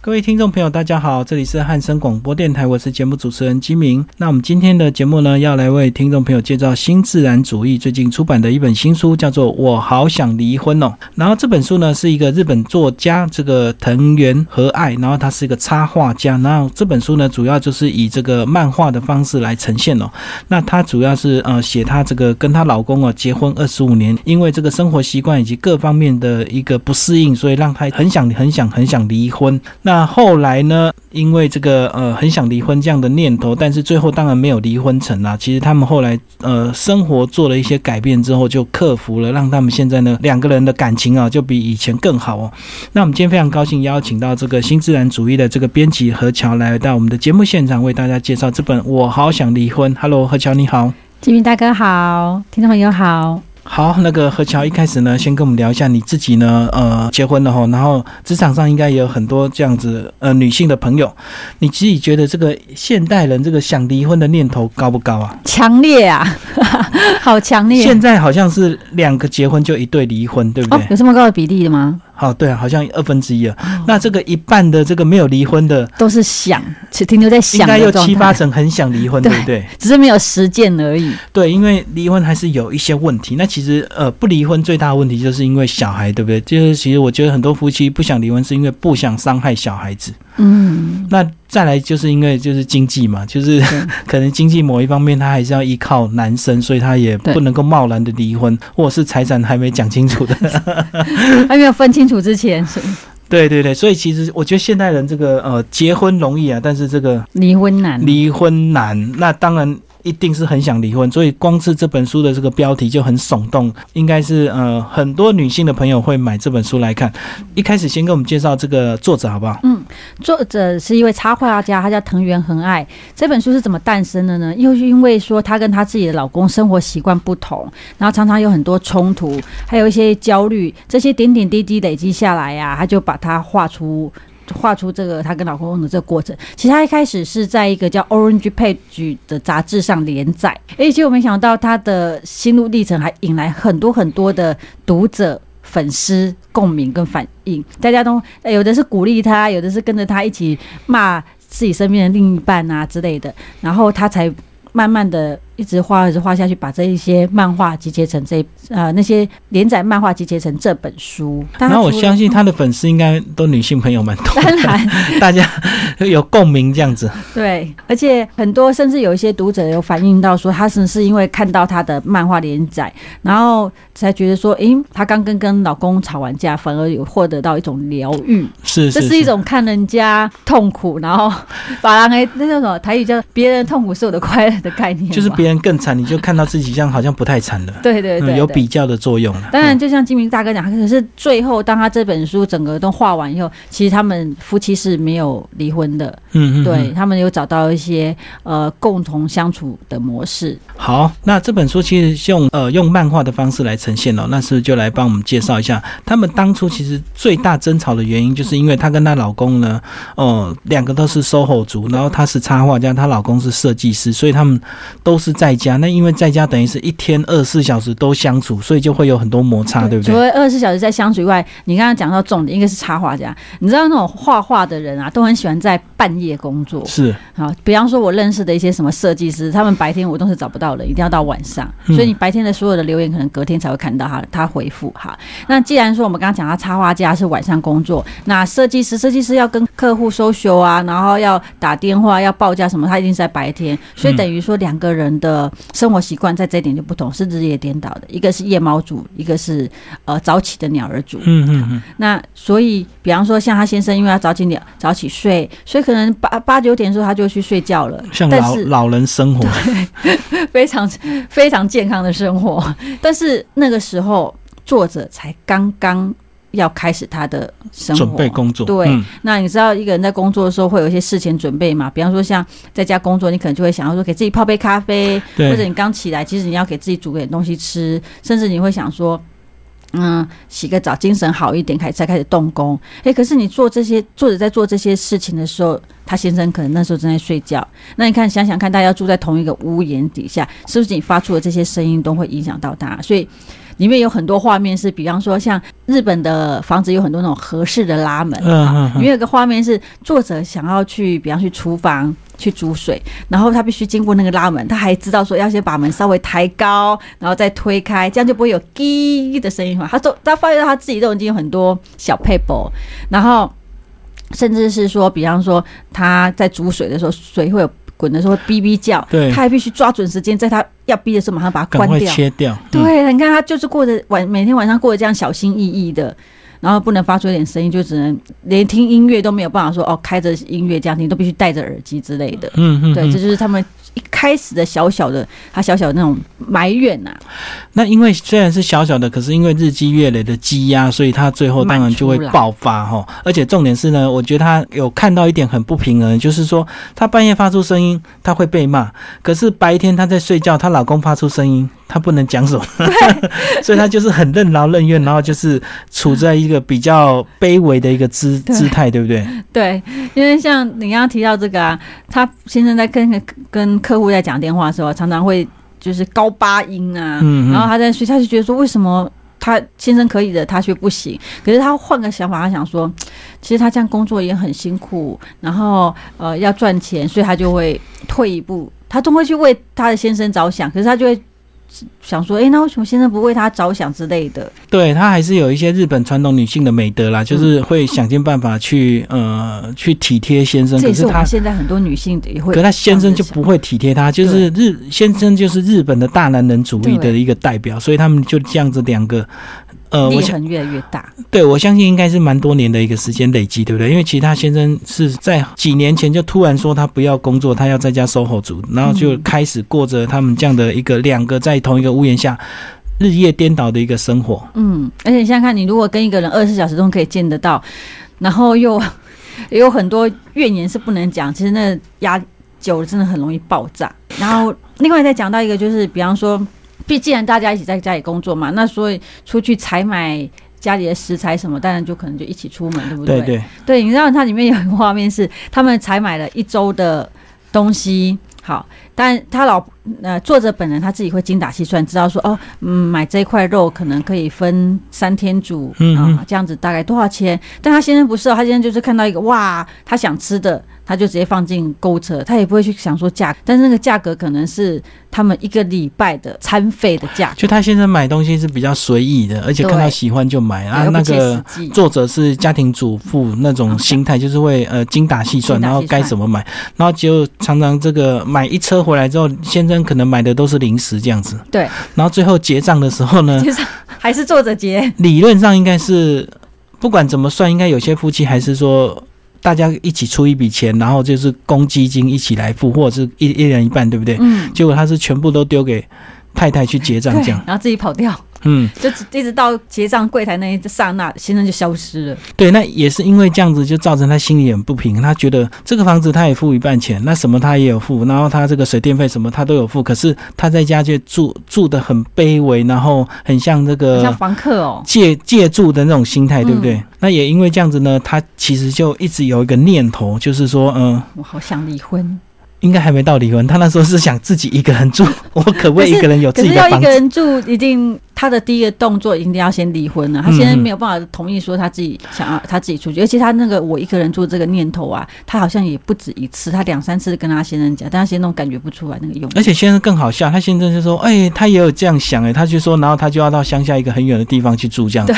各位听众朋友，大家好，这里是汉声广播电台，我是节目主持人金明。那我们今天的节目呢，要来为听众朋友介绍新自然主义最近出版的一本新书，叫做《我好想离婚》哦。然后这本书呢，是一个日本作家这个藤原和爱，然后他是一个插画家。然后这本书呢，主要就是以这个漫画的方式来呈现哦。那他主要是呃写他这个跟她老公哦结婚二十五年，因为这个生活习惯以及各方面的一个不适应，所以让他很想很想很想离婚。那后来呢？因为这个呃，很想离婚这样的念头，但是最后当然没有离婚成啊。其实他们后来呃，生活做了一些改变之后，就克服了，让他们现在呢两个人的感情啊，就比以前更好哦。那我们今天非常高兴邀请到这个新自然主义的这个编辑何乔来到我们的节目现场，为大家介绍这本《我好想离婚》。Hello，何乔你好，金明大哥好，听众朋友好。好，那个何乔一开始呢，先跟我们聊一下你自己呢，呃，结婚了哈，然后职场上应该也有很多这样子呃女性的朋友，你自己觉得这个现代人这个想离婚的念头高不高啊？强烈啊，好强烈！现在好像是两个结婚就一对离婚，对不对？有这么高的比例的吗？好，对啊，好像二分之一了。那这个一半的这个没有离婚的，都是想，只停留在想，应该有七八成很想离婚，对不对？只是没有实践而已。对，因为离婚还是有一些问题。那其实呃，不离婚最大的问题就是因为小孩，对不对？就是其实我觉得很多夫妻不想离婚，是因为不想伤害小孩子。嗯，那再来就是因为就是经济嘛，就是 可能经济某一方面他还是要依靠男生，所以他也不能够贸然的离婚，或者是财产还没讲清楚的，还没有分清楚之前。对对对，所以其实我觉得现代人这个呃结婚容易啊，但是这个离婚难，离婚难。那当然。一定是很想离婚，所以光是这本书的这个标题就很耸动，应该是呃很多女性的朋友会买这本书来看。一开始先给我们介绍这个作者好不好？嗯，作者是一位插画家，他叫藤原恒爱。这本书是怎么诞生的呢？又是因为说她跟她自己的老公生活习惯不同，然后常常有很多冲突，还有一些焦虑，这些点点滴滴累积下来呀，她就把它画出。画出这个她跟老公的这个过程，其实她一开始是在一个叫《Orange Page》的杂志上连载，而且我没想到她的心路历程还引来很多很多的读者、粉丝共鸣跟反应，大家都有的是鼓励她，有的是跟着她一起骂自己身边的另一半啊之类的，然后她才慢慢的。一直画一直画下去，把这一些漫画集结成这呃那些连载漫画集结成这本书。然后我相信他的粉丝应该都女性朋友蛮多，当然 大家有共鸣这样子。对，而且很多甚至有一些读者有反映到说，他是是因为看到他的漫画连载，然后才觉得说，诶，他刚跟跟老公吵完架，反而有获得到一种疗愈。是，这是一种看人家痛苦，然后把人诶那叫什么台语叫别人痛苦是我的快乐的概念，就是别。更惨，你就看到自己这样好像不太惨了。对对对，有比较的作用了。当然，就像金明大哥讲，可是最后当他这本书整个都画完以后，其实他们夫妻是没有离婚的。嗯嗯，对他们有找到一些呃共同相处的模式。好，那这本书其实用呃用漫画的方式来呈现哦，那是就来帮我们介绍一下，他们当初其实最大争吵的原因，就是因为她跟她老公呢，哦两个都是 SOHO 族，然后她是插画家，她老公是设计师，所以他们都是在家。那因为在家等于是一天二十四小时都相处，所以就会有很多摩擦，对不对？除了二十四小时在相处以外，你刚刚讲到重点，应该是插画家。你知道那种画画的人啊，都很喜欢在半夜工作。是好，比方说我认识的一些什么设计师，他们白天我都是找不到人，一定要到晚上。所以你白天的所有的留言，可能隔天才会看到他他回复哈。那既然说我们刚刚讲他插画家是晚上工作，那设计师设计师要跟客户收修啊，然后要打电话要报价什么，他一定是在白天。所以等于说两个人的。生活习惯在这一点就不同，是日夜颠倒的。一个是夜猫族，一个是呃早起的鸟儿族。嗯嗯嗯。那所以，比方说像他先生，因为要早起鸟早起睡，所以可能八八九点的时候他就去睡觉了。像老老人生活，非常非常健康的生活。但是那个时候，作者才刚刚。要开始他的生活准备工作，对。那你知道一个人在工作的时候会有一些事前准备嘛？比方说像在家工作，你可能就会想要说给自己泡杯咖啡，或者你刚起来，其实你要给自己煮点东西吃，甚至你会想说，嗯，洗个澡，精神好一点，开才开始动工。哎，可是你做这些作者在做这些事情的时候，他先生可能那时候正在睡觉。那你看，想想看，大家住在同一个屋檐底下，是不是你发出的这些声音都会影响到他？所以。里面有很多画面是，比方说像日本的房子有很多那种合适的拉门，嗯嗯嗯里面有个画面是作者想要去，比方去厨房去煮水，然后他必须经过那个拉门，他还知道说要先把门稍微抬高，然后再推开，这样就不会有滴的声音嘛。他都他发现到他自己都已经有很多小 paper，然后 甚至是说，比方说他在煮水的时候，水会有滚的时候会哔哔叫，对他还必须抓准时间，在他要逼的时候马上把它关掉。切掉。嗯，对，你看他就是过着晚每天晚上过得这样小心翼翼的，然后不能发出一点声音，就只能连听音乐都没有办法说哦，开着音乐这样听，都必须戴着耳机之类的。嗯嗯，对，嗯这就是他们一开始的小小的他小小的那种埋怨呐、那因为虽然是小小的，可是因为日积月累的积压，所以他最后当然就会爆发哈。而且重点是呢，我觉得他有看到一点很不平衡，就是说他半夜发出声音，他会被骂；可是白天他在睡觉，她老公发出声音，她不能讲什么，所以她就是很任劳任怨，然后就是处在一个比较卑微的一个姿姿态，对不对？对，因为像你刚刚提到这个啊，他先生在跟跟客户在讲电话的时候，常常会就是高八音啊，然后他在睡，他就觉得说为什么。他先生可以的，他却不行。可是他换个想法，他想说，其实他这样工作也很辛苦，然后呃要赚钱，所以他就会退一步，他都会去为他的先生着想。可是他就会想说，诶，那为什么先生不为她着想之类的？对她还是有一些日本传统女性的美德啦，就是会想尽办法去呃去体贴先生，可是她现在很多女性也会。可他先生就不会体贴他，就是日先生就是日本的大男人主义的一个代表，所以他们就这样子两个，呃，我想裂痕越来越大。对我相信应该是蛮多年的一个时间累积，对不对？因为其他先生是在几年前就突然说他不要工作，他要在家 SOHO 族，然后就开始过着他们这样的一个两个在同一个屋檐下日夜颠倒的一个生活。嗯，而且你想想看，你如果跟一个人二十四小时都可以见得到，然后又也有很多怨言是不能讲，其实那压久了真的很容易爆炸。然后另外再讲到一个，就是比方说，毕既然大家一起在家里工作嘛，那所以出去采买。家里的食材什么，当然就可能就一起出门，对不对对，对，你知道它里面有一个画面是他们采买了一周的东西，好，但他老呃作者本人他自己会精打细算，知道说哦，嗯，买这块肉可能可以分三天煮嗯这样子大概多少钱？但他先生不是哦，他先生就是看到一个哇，他想吃的，他就直接放进购物车，他也不会去想说价，但是那个价格可能是他们一个礼拜的餐费的价格，就他现在买东西是比较随意的，而且看到喜欢就买啊。那个。作者是家庭主妇那种心态，就是会呃精打细算，精打细算然后该怎么买，然后就常常这个买一车回来之后，先生可能买的都是零食这样子，对，然后最后结账的时候呢，就是还是作者结，理论上应该是不管怎么算，应该有些夫妻还是说。大家一起出一笔钱，然后就是公积金一起来付，或者是一一人一半，对不对？嗯，结果他是全部都丢给太太去结账，这样，，然后自己跑掉。嗯，就一直到结账柜台那一刹那，先生就消失了。对，那也是因为这样子，就造成他心里很不平。他觉得这个房子他也付一半钱，那什么他也有付，然后他这个水电费什么他都有付，可是他在家却住住的很卑微，然后很像这个像个房客哦，借借住的那种心态，对不对？嗯那也因为这样子呢，他其实就一直有一个念头，就是说，嗯、我好想离婚。应该还没到离婚。他那时候是想自己一个人住，我可不可以一个人有自可是要一个己的房子？人住，一定他的第一个动作一定要先离婚了。他现在嗯没有办法同意说他自己想要他自己出去，而且他那个我一个人住这个念头啊，他好像也不止一次，他两三次跟他先生讲，但他先生感觉不出来那个用意。而且先生更好笑，他先生就说：“哎、他也有这样想，哎，他就说，然后他就要到乡下一个很远的地方去住，这样子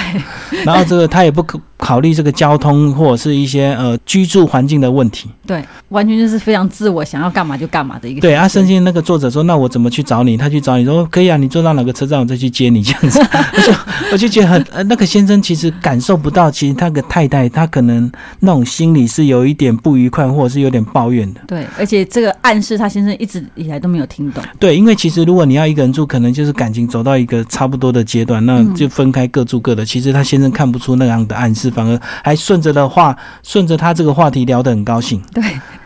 对。然后这个他也不考考虑这个交通或者是一些呃居住环境的问题。对，完全就是非常自我，想要干嘛就干嘛的一个。对啊，甚至那个作者说：“那我怎么去找你？”他去找你说：“可以啊，你坐到哪个车站，我再去接你。”这样子，我就我就觉得很呃，那个先生其实感受不到，其实他的太太他可能那种心里是有一点不愉快，或者是有点抱怨的。对，而且这个暗示他先生一直以来都没有听懂。对，因为其实如果你要一个人住，可能就是感情走到一个差不多的阶段，那嗯就分开各住各的。其实他先生看不出那样的暗示，反而还顺着的话，顺着他这个话题聊得很高兴。对，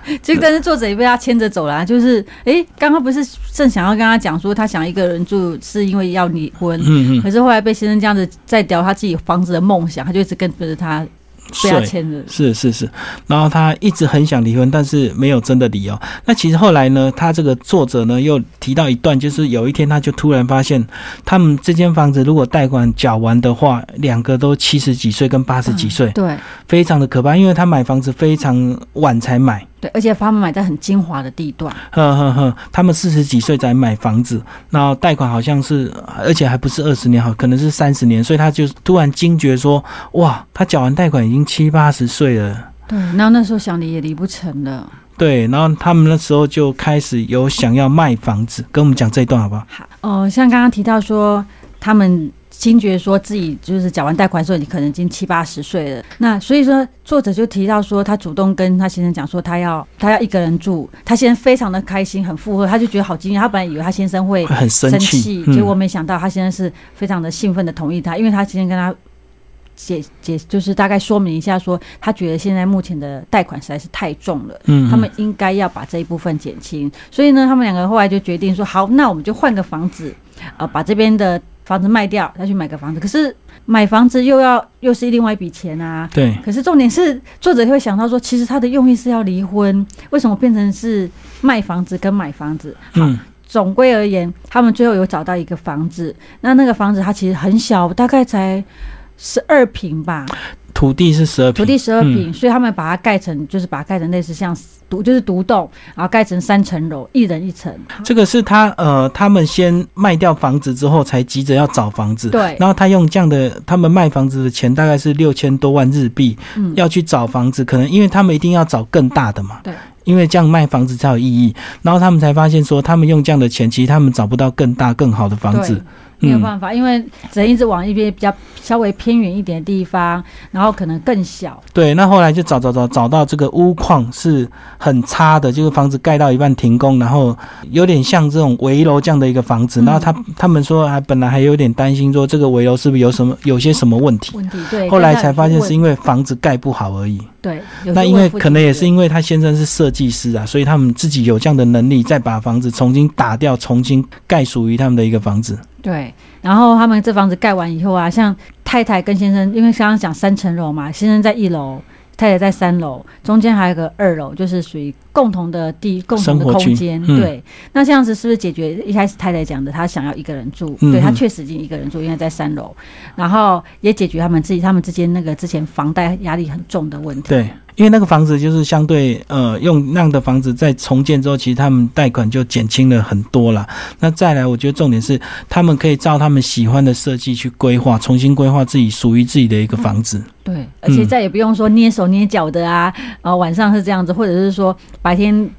就但是作者也被他牵着走了、就是诶，刚刚不是正想要跟他讲说他想一个人住是因为要离婚，嗯嗯，可是后来被先生这样子在聊他自己房子的梦想，他就一直跟着他被他税。签的。是是是，然后他一直很想离婚，但是没有真的理由。那其实后来呢，他这个作者呢又提到一段，就是有一天他就突然发现，他们这间房子如果贷款缴完的话，两个都七十几岁跟八十几岁，对非常的可怕。因为他买房子非常晚才买，对，而且他们买在很精华的地段，呵呵呵，他们四十几岁才买房子，然后贷款好像是，而且还不是二十年，好，可能是三十年，所以他就突然惊觉说，哇，他缴完贷款已经七八十岁了。对，然后那时候想离也离不成了。对，然后他们那时候就开始有想要卖房子，跟我们讲这一段好不好？好，哦、像刚刚提到说，他们惊觉说自己就是缴完贷款的时候，你可能已经七八十岁了。那所以说，作者就提到说，他主动跟他先生讲说，他要他要一个人住，他先生非常的开心，很附和，他就觉得好惊讶。他本来以为他先生会会很生生气，嗯结果没想到他现在是非常的兴奋的同意他，因为他今天跟他解解就是大概说明一下说，他觉得现在目前的贷款实在是太重了。嗯，他们应该要把这一部分减轻，所以呢，他们两个后来就决定说，好，那我们就换个房子，呃，把这边的房子卖掉，再去买个房子。可是买房子又要又是另外一笔钱啊。对，可是重点是，作者会想到说，其实他的用意是要离婚，为什么变成是卖房子跟买房子？嗯总归而言，他们最后有找到一个房子，那那个房子它其实很小，大概才十二平吧，土地是十二平，土地十二平，嗯所以他们把它盖成，就是把它盖成类似像独，就是独栋，然后盖成三层楼，一人一层。这个是他呃，他们先卖掉房子之后，才急着要找房子。对，然后他用这样的，他们卖房子的钱大概是六千多万日币，嗯，要去找房子，可能因为他们一定要找更大的嘛。对。因为这样卖房子才有意义，然后他们才发现说，他们用这样的钱，其实他们找不到更大、更好的房子对。没有嗯办法，因为只能一直往一边比较稍微偏远一点的地方，然后可能更小。对，那后来就找找找找到这个屋况是很差的，就是房子盖到一半停工，然后有点像这种围楼这样的一个房子。嗯然后他他们说还本来还有点担心说这个围楼是不是有什么有些什么问题，问题对，后来才发现是因因为房子盖不好而已。对，那因为可能也是因为他先生是设计师啊，所以他们自己有这样的能力，再把房子重新打掉，重新盖属于他们的一个房子。对，然后他们这房子盖完以后啊，像太太跟先生，因为刚刚讲三层楼嘛，先生在一楼，太太在三楼，中间还有个二楼，就是属于共同的地、共同的空间。嗯对，那这样子是不是解决一开始太太讲的，她想要一个人住？嗯对，她嗯确实已经一个人住，因为在三楼，然后也解决他们自己他们之间那个之前房贷压力很重的问题。对，因为那个房子就是相对呃，用那样的房子在重建之后，其实他们贷款就减轻了很多了。那再来，我觉得重点是他们可以照他们喜欢的设计去规划，重新规划自己属于自己的一个房子。对，而且嗯再也不用说捏手捏脚的啊，呃，晚上是这样子，或者是说白天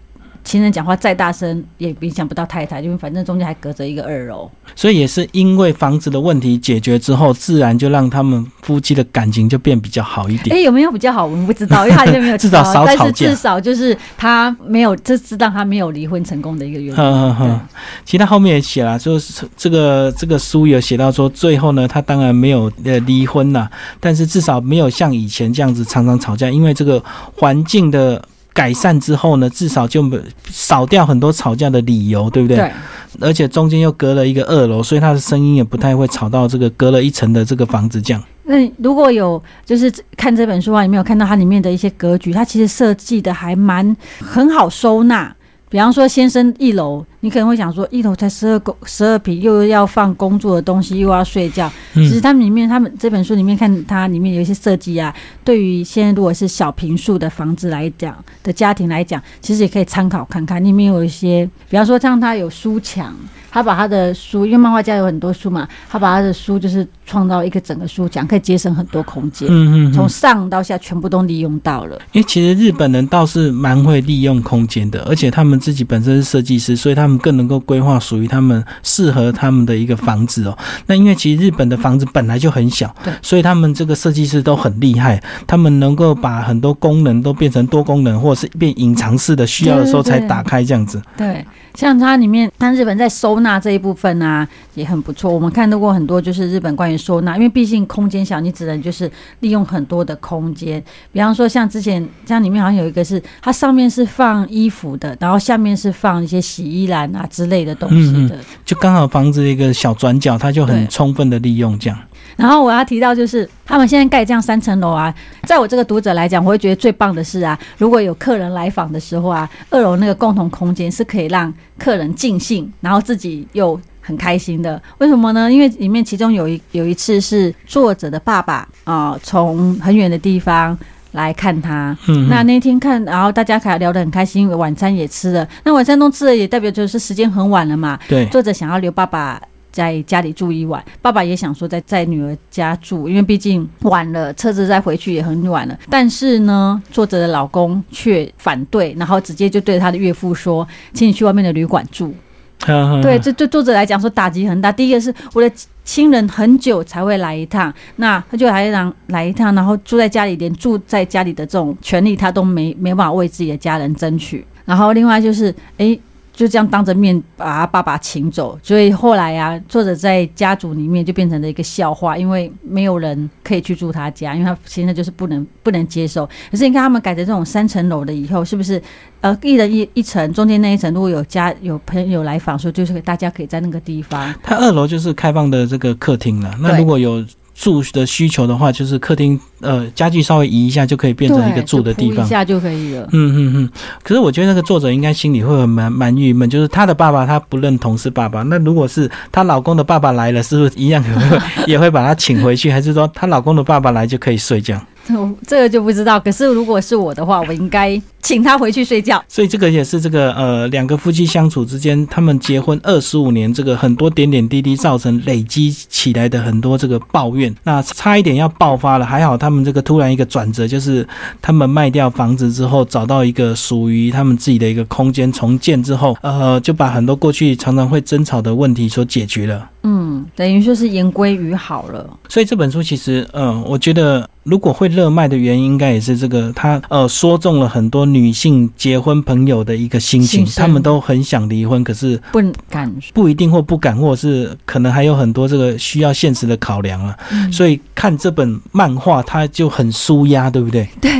亲人讲话再大声也影响不到太太，因为反正中间还隔着一个二楼。所以也是因为房子的问题解决之后，自然就让他们夫妻的感情就变比较好一哎、点。有没有比较好？我们不知道，因为他就 没有至少少吵架但是少至少就是他没有，这是让他没有离婚成功的一个原因。其实他后面也写了，就是这个这个书有写到说，最后呢，他当然没有呃离婚了，但是至少没有像以前这样子常常吵架，因为这个环境的改善之后呢，至少就没少掉很多吵架的理由，对不对？对而且中间又隔了一个二楼，所以他的声音也不太会吵到这个隔了一层的这个房子这样。那如果有就是看这本书啊，有没有看到它里面的一些格局？它其实设计的还蛮很好收纳。比方说，先生一楼，你可能会想说，一楼才十二公十二平，又要放工作的东西，又要睡觉。其实嗯，他们里面，他们这本书里面看它里面有一些设计啊，对于现在如果是小平数的房子来讲的家庭来讲，其实也可以参考看看。里面有一些，比方说像他有书墙，他把他的书，因为漫画家有很多书嘛，他把他的书就是创造一个整个书墙，可以节省很多空间，嗯嗯嗯，从上到下全部都利用到了。因为其实日本人倒是蛮会利用空间的，而且他们自己本身是设计师，所以他们更能够规划属于他们适合他们的一个房子哦。那因为其实日本的房子本来就很小对，所以他们这个设计师都很厉害，他们能够把很多功能都变成多功能，或者是变隐藏式的，需要的时候才打开这样子。对，像它里面，它日本在收纳这一部分啊，也很不错。我们看到过很多，就是日本关于收纳，因为毕竟空间小，你只能就是利用很多的空间。比方说，像之前像里面好像有一个是，它上面是放衣服的，然后下面是放一些洗衣篮啊之类的东西的。就刚好房子一个小转角，它就很充分的利用这样。然后我要提到就是，他们现在盖这样三层楼啊，在我这个读者来讲，我会觉得最棒的是啊，如果有客人来访的时候啊，二楼那个共同空间是可以让客人尽兴，然后自己又很开心的。为什么呢？因为里面其中有一有一次是作者的爸爸啊，从、很远的地方。来看他，嗯那那天看，然后大家还聊得很开心，晚餐也吃了。那晚餐都吃了，也代表就是时间很晚了嘛。对，作者想要留爸爸在家里住一晚，爸爸也想说在在女儿家住，因为毕竟晚了，车子再回去也很晚了。但是呢，作者的老公却反对，然后直接就对他的岳父说：“请你去外面的旅馆住。”嗯对，这对作者来讲说打击很大。第一个是我的亲人很久才会来一趟，那他就来让来一趟，然后住在家里，连住在家里的这种权利他都没没办法为自己的家人争取。然后另外就是，诶，就这样当着面把他爸爸请走，所以后来啊，作者在家族里面就变成了一个笑话，因为没有人可以去住他家，因为他现在就是不能不能接受。可是你看他们改成这种三层楼的以后，是不是呃一人一一层，中间那一层如果有家有朋友来访，说就是大家可以在那个地方，他二楼就是开放的这个客厅了。那如果有住的需求的话，就是客厅呃家具稍微移一下就可以变成一个住的地方一。下就可以了。嗯嗯嗯，可是我觉得那个作者应该心里会很蛮蛮郁闷，就是她的爸爸他不认同是爸爸，那如果是她老公的爸爸来了，是不是一样也会 也会把他请回去，还是说她老公的爸爸来就可以睡觉？这个就不知道。可是如果是我的话，我应该请他回去睡觉。所以这个也是这个呃两个夫妻相处之间，他们结婚二十五年，这个很多点点滴滴造成累积起来的很多这个抱怨，那差一点要爆发了，还好他们这个突然一个转折，就是他们卖掉房子之后，找到一个属于他们自己的一个空间，重建之后，呃，就把很多过去常常会争吵的问题所解决了。嗯，等于说是言归于好了。所以这本书其实，嗯、我觉得如果会热卖的原因，应该也是这个，他呃说中了很多女性结婚朋友的一个心情心，声她们都很想离婚，可是不敢不一定或不敢，或者是可能还有很多这个需要现实的考量了。嗯所以看这本漫画，它就很舒压，对不对？对，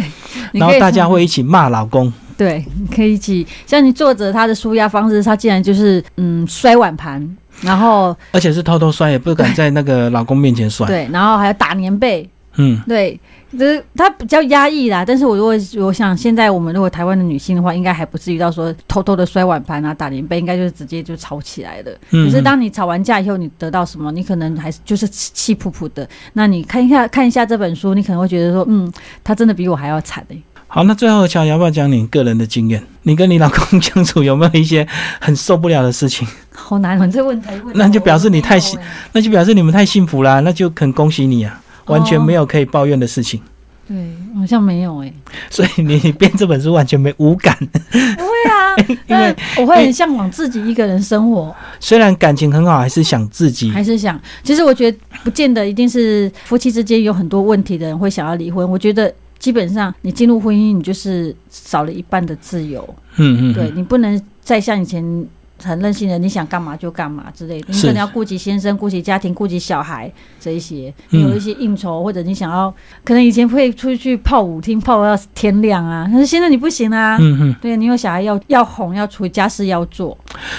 然后大家会一起骂老公，对，你可以一起像你作者他的舒压方式，他竟然就是嗯摔碗盘，然后而且是偷偷摔，也不敢在那个老公面前摔。对，然后还要打棉被，嗯，对，就是他比较压抑啦。但是我如果我想现在我们如果台湾的女性的话，应该还不至于到说偷偷的摔碗盘啊、打脸杯，应该就是直接就吵起来了。嗯可是当你吵完架以后，你得到什么？你可能还是就是气气噗噗的。那你看一下看一下这本书，你可能会觉得说，嗯，他真的比我还要惨欸、好，那最后乔要不要讲你个人的经验？你跟你老公相处有没有一些很受不了的事情？好难哦，你这问题问那就表示你太我幸那就表示你们太幸福啦，那就很恭喜你啊，完全没有可以抱怨的事情。对，好像没有诶、所以你你编这本书完全没无感，不会啊，因为我会很向往自己一个人生活，虽然感情很好，还是想自己。还是想，其实我觉得不见得一定是夫妻之间有很多问题的人会想要离婚。我觉得基本上你进入婚姻，你就是少了一半的自由，嗯嗯，对你不能再像以前。很任性的，你想干嘛就干嘛之类的。你可能要顾及先生、顾及家庭、顾及小孩这一些。嗯你有一些应酬，或者你想要，可能以前会出去泡舞厅泡到天亮啊，可是现在你不行啊。嗯嗯。对你有小孩要要哄，要处理家事要做。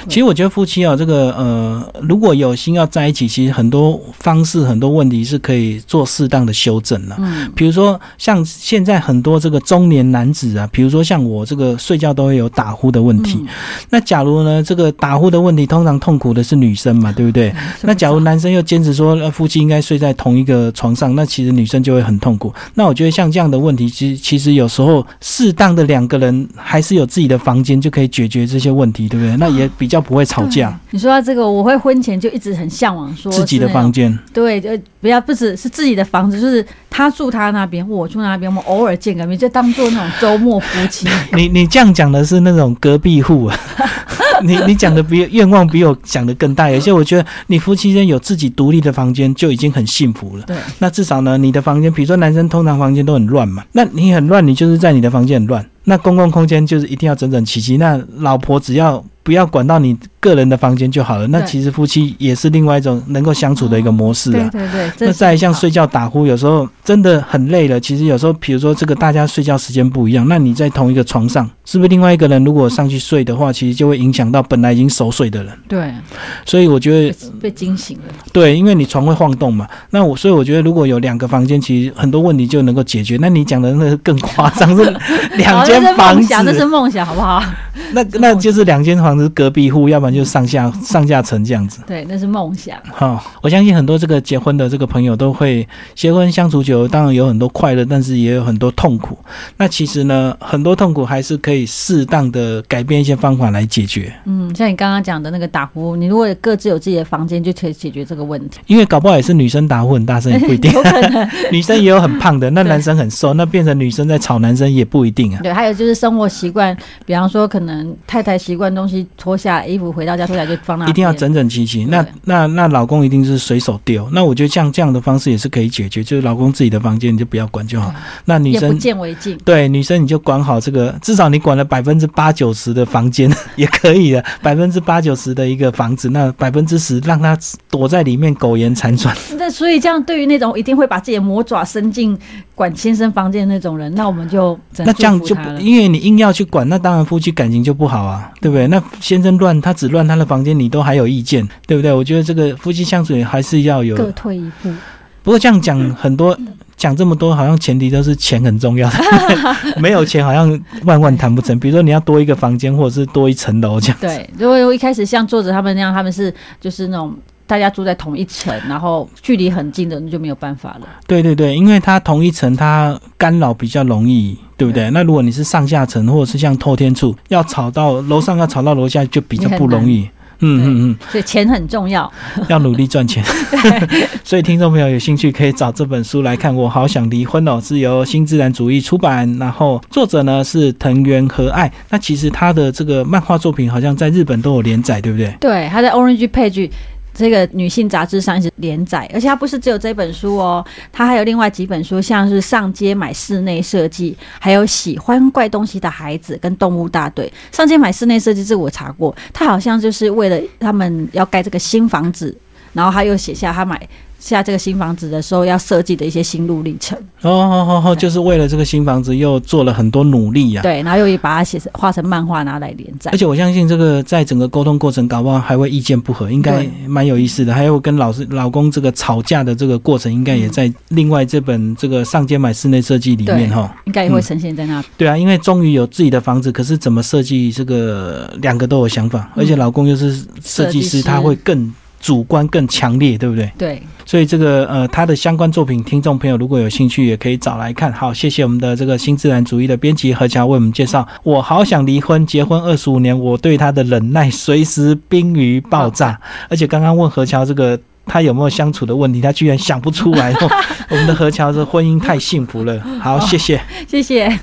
其实我觉得夫妻啊，这个呃，如果有心要在一起，其实很多方式、很多问题是可以做适当的修正的。嗯，比如说，像现在很多这个中年男子啊，比如说像我这个睡觉都会有打呼的问题。嗯那假如呢，这个打呼的问题通常痛苦的是女生嘛，对不对？嗯那假如男生又坚持说，呃，夫妻应该睡在同一个床上，那其实女生就会很痛苦。那我觉得像这样的问题，其实其实有时候适当的两个人还是有自己的房间，就可以解决这些问题，对不对？那也比较不会吵架。你说到这个，我会婚前就一直很向往说自己的房间，对，呃，不要不止是自己的房子，就是他住他那边，我住那边，我们偶尔见个面，就当做那种周末夫妻。你你这样讲的是那种隔壁户啊，你你讲的比愿望比我想的更大。有些我觉得你夫妻间有自己独立的房间就已经很幸福了。对，那至少呢，你的房间，比如说男生通常房间都很乱嘛，那你很乱，你就是在你的房间很乱。那公共空间就是一定要整整齐齐。那老婆只要不要管到你个人的房间就好了。那其实夫妻也是另外一种能够相处的一个模式啊。对对对，那再像睡觉打呼，有时候真的很累了。其实有时候，比如说这个大家睡觉时间不一样，那你在同一个床上，是不是另外一个人如果上去睡的话，其实就会影响到本来已经熟睡的人。对所以我觉得被被惊醒了。对，因为你床会晃动嘛。那我所以我觉得如果有两个房间，其实很多问题就能够解决。那你讲的那个更夸张，是两间房子那是梦，想，那是梦想，好不好？那那就是两间房子隔壁户，要不然就上下 上下层这样子。对，那是梦想。好、我相信很多这个结婚的这个朋友都会结婚相处久，当然有很多快乐，但是也有很多痛苦。那其实呢，很多痛苦还是可以适当的改变一些方法来解决，嗯，像你刚刚讲的那个打呼，你如果各自有自己的房间，就可以解决这个问题。因为搞不好也是女生打呼很大声也不一定，有可能。女生也有很胖的，那男生很瘦，那变成女生在吵男生也不一定啊。对，还有就是生活习惯，比方说可能太太习惯东西脱下来，衣服回到家脱下来就放那，一定要整整齐齐，那那那老公一定是随手丢。那我觉得像这样的方式也是可以解决，就是老公自己的房间你就不要管就好。那女生见为净。对女生你就管好这个，至少你管了百分之八九十的房间 也可以的，百分之八九十的一个房子，那百分之十让他躲在里面苟延残喘。那所以这样，对于那种一定会把自己的魔爪伸进管先生房间的那种人，那我们就那这样就因为你硬要去管，那当然夫妻感情就不好啊，对不对？那先生乱，他只乱他的房间，你都还有意见，对不对？我觉得这个夫妻相处还是要有各退一步。不过这样讲很多，讲这么多，好像前提都是钱很重要的，没有钱好像万万谈不成。比如说你要多一个房间，或者是多一层楼这样。对，如果一开始像作者他们那样，他们是就是那种大家住在同一层，然后距离很近的，那就没有办法了。对对对，因为它同一层，它干扰比较容易，对不对？那如果你是上下层，或者是像透天处，要吵到楼上要吵到楼下，就比较不容易。嗯嗯嗯所以钱很重要。嗯，要努力赚钱。所以听众朋友有兴趣可以找这本书来看。我好想离婚哦，是由新自然主义出版，然后作者呢是藤原和爱。那其实他的这个漫画作品好像在日本都有连载，对不对？对，他在 Orange Page 这个女性杂志上一直连载，而且它不是只有这本书哦，它还有另外几本书，像是上街买室内设计，还有喜欢怪东西的孩子跟动物大队。上街买室内设计，这个我查过，他好像就是为了他们要盖这个新房子，然后他又写下他买下这个新房子的时候要设计的一些心路历程。哦哦哦哦，就是为了这个新房子又做了很多努力呀、对，然后又把它写成画成漫画拿来连载而。且我相信这个在整个沟通过程，搞不好还会意见不合，应该蛮有意思的。还有跟老师老公这个吵架的这个过程，应该也在另外这本这个上街买室内设计里面对哈。应该也会呈现在那。对啊，因为终于有自己的房子，可是怎么设计这个两个都有想法，嗯而且老公又是设计师他会更主观更强烈，对不对？对，所以这个呃，他的相关作品，听众朋友如果有兴趣，也可以找来看。好，谢谢我们的这个新自然主义的编辑何乔为我们介绍。我好想离婚，结婚二十五年，我对他的忍耐随时 冰于爆炸。而且刚刚问何乔这个。他有没有相处的问题？他居然想不出来。我们的何乔这婚姻太幸福了。好，谢谢。谢谢。